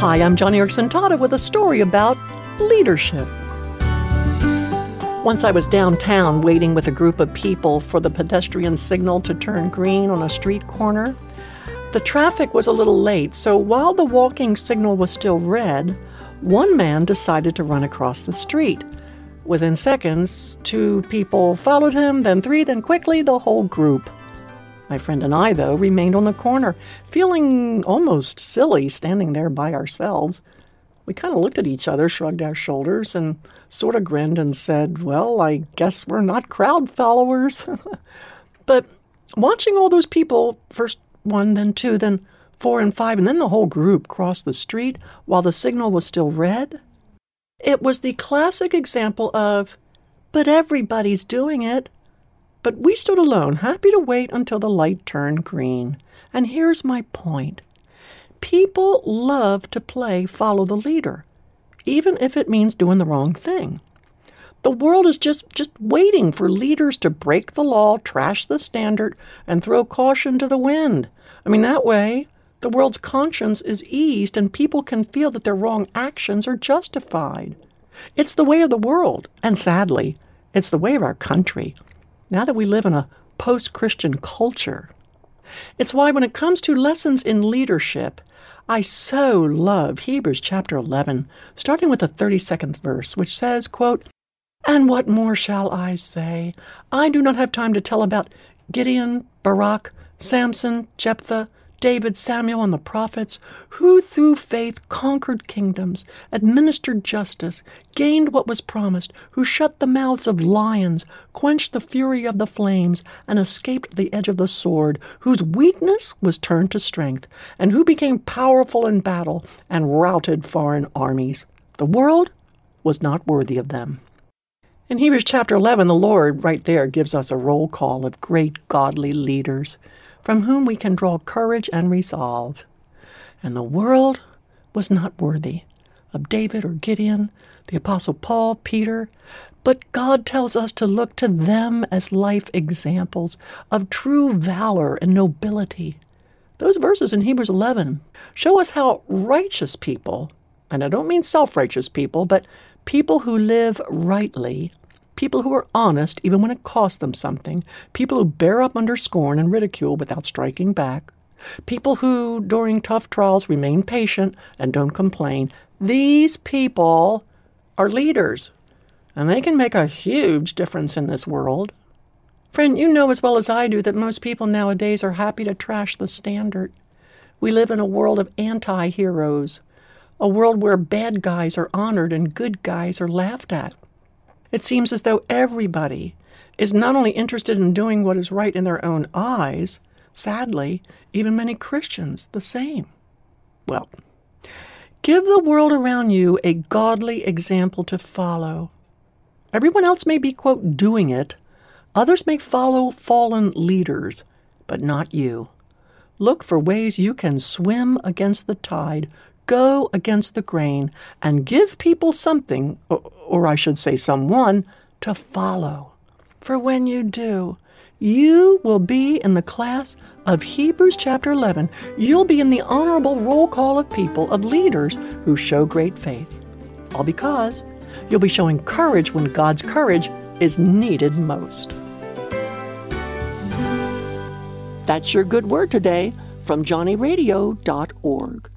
Hi, I'm Joni Eareckson Tada with a story about leadership. Once I was downtown waiting with a group of people for the pedestrian signal to turn green on a street corner. The traffic was a little late, so while the walking signal was still red, one man decided to run across the street. Within seconds, two people followed him, then three, then quickly the whole group. My friend and I, though, remained on the corner, feeling almost silly standing there by ourselves. We kind of looked at each other, shrugged our shoulders, and sort of grinned and said, Well, I guess we're not crowd followers. but watching all those people, first one, then two, then four and five, and then the whole group cross the street while the signal was still red, it was the classic example of, but everybody's doing it. But we stood alone, happy to wait until the light turned green. And here's my point people love to play follow the leader, even if it means doing the wrong thing. The world is just, just waiting for leaders to break the law, trash the standard, and throw caution to the wind. I mean, that way, the world's conscience is eased and people can feel that their wrong actions are justified. It's the way of the world, and sadly, it's the way of our country now that we live in a post Christian culture. It's why, when it comes to lessons in leadership, I so love Hebrews chapter 11, starting with the 32nd verse, which says, quote, And what more shall I say? I do not have time to tell about Gideon, Barak, Samson, Jephthah, David, Samuel, and the prophets, who through faith conquered kingdoms, administered justice, gained what was promised, who shut the mouths of lions, quenched the fury of the flames, and escaped the edge of the sword, whose weakness was turned to strength, and who became powerful in battle and routed foreign armies. The world was not worthy of them. In Hebrews chapter 11, the Lord, right there, gives us a roll call of great godly leaders from whom we can draw courage and resolve. And the world was not worthy of David or Gideon, the Apostle Paul, Peter, but God tells us to look to them as life examples of true valor and nobility. Those verses in Hebrews 11 show us how righteous people, and I don't mean self righteous people, but people who live rightly, people who are honest even when it costs them something, people who bear up under scorn and ridicule without striking back, people who, during tough trials, remain patient and don't complain. These people are leaders, and they can make a huge difference in this world. Friend, you know as well as I do that most people nowadays are happy to trash the standard. We live in a world of anti heroes, a world where bad guys are honored and good guys are laughed at. It seems as though everybody is not only interested in doing what is right in their own eyes, sadly, even many Christians the same. Well, give the world around you a godly example to follow. Everyone else may be, quote, doing it. Others may follow fallen leaders, but not you. Look for ways you can swim against the tide go against the grain and give people something, or, or I should say someone, to follow. For when you do, you will be in the class of Hebrews chapter 11. You'll be in the honorable roll call of people, of leaders who show great faith. All because you'll be showing courage when God's courage is needed most. That's your good word today from johnnyradio.org.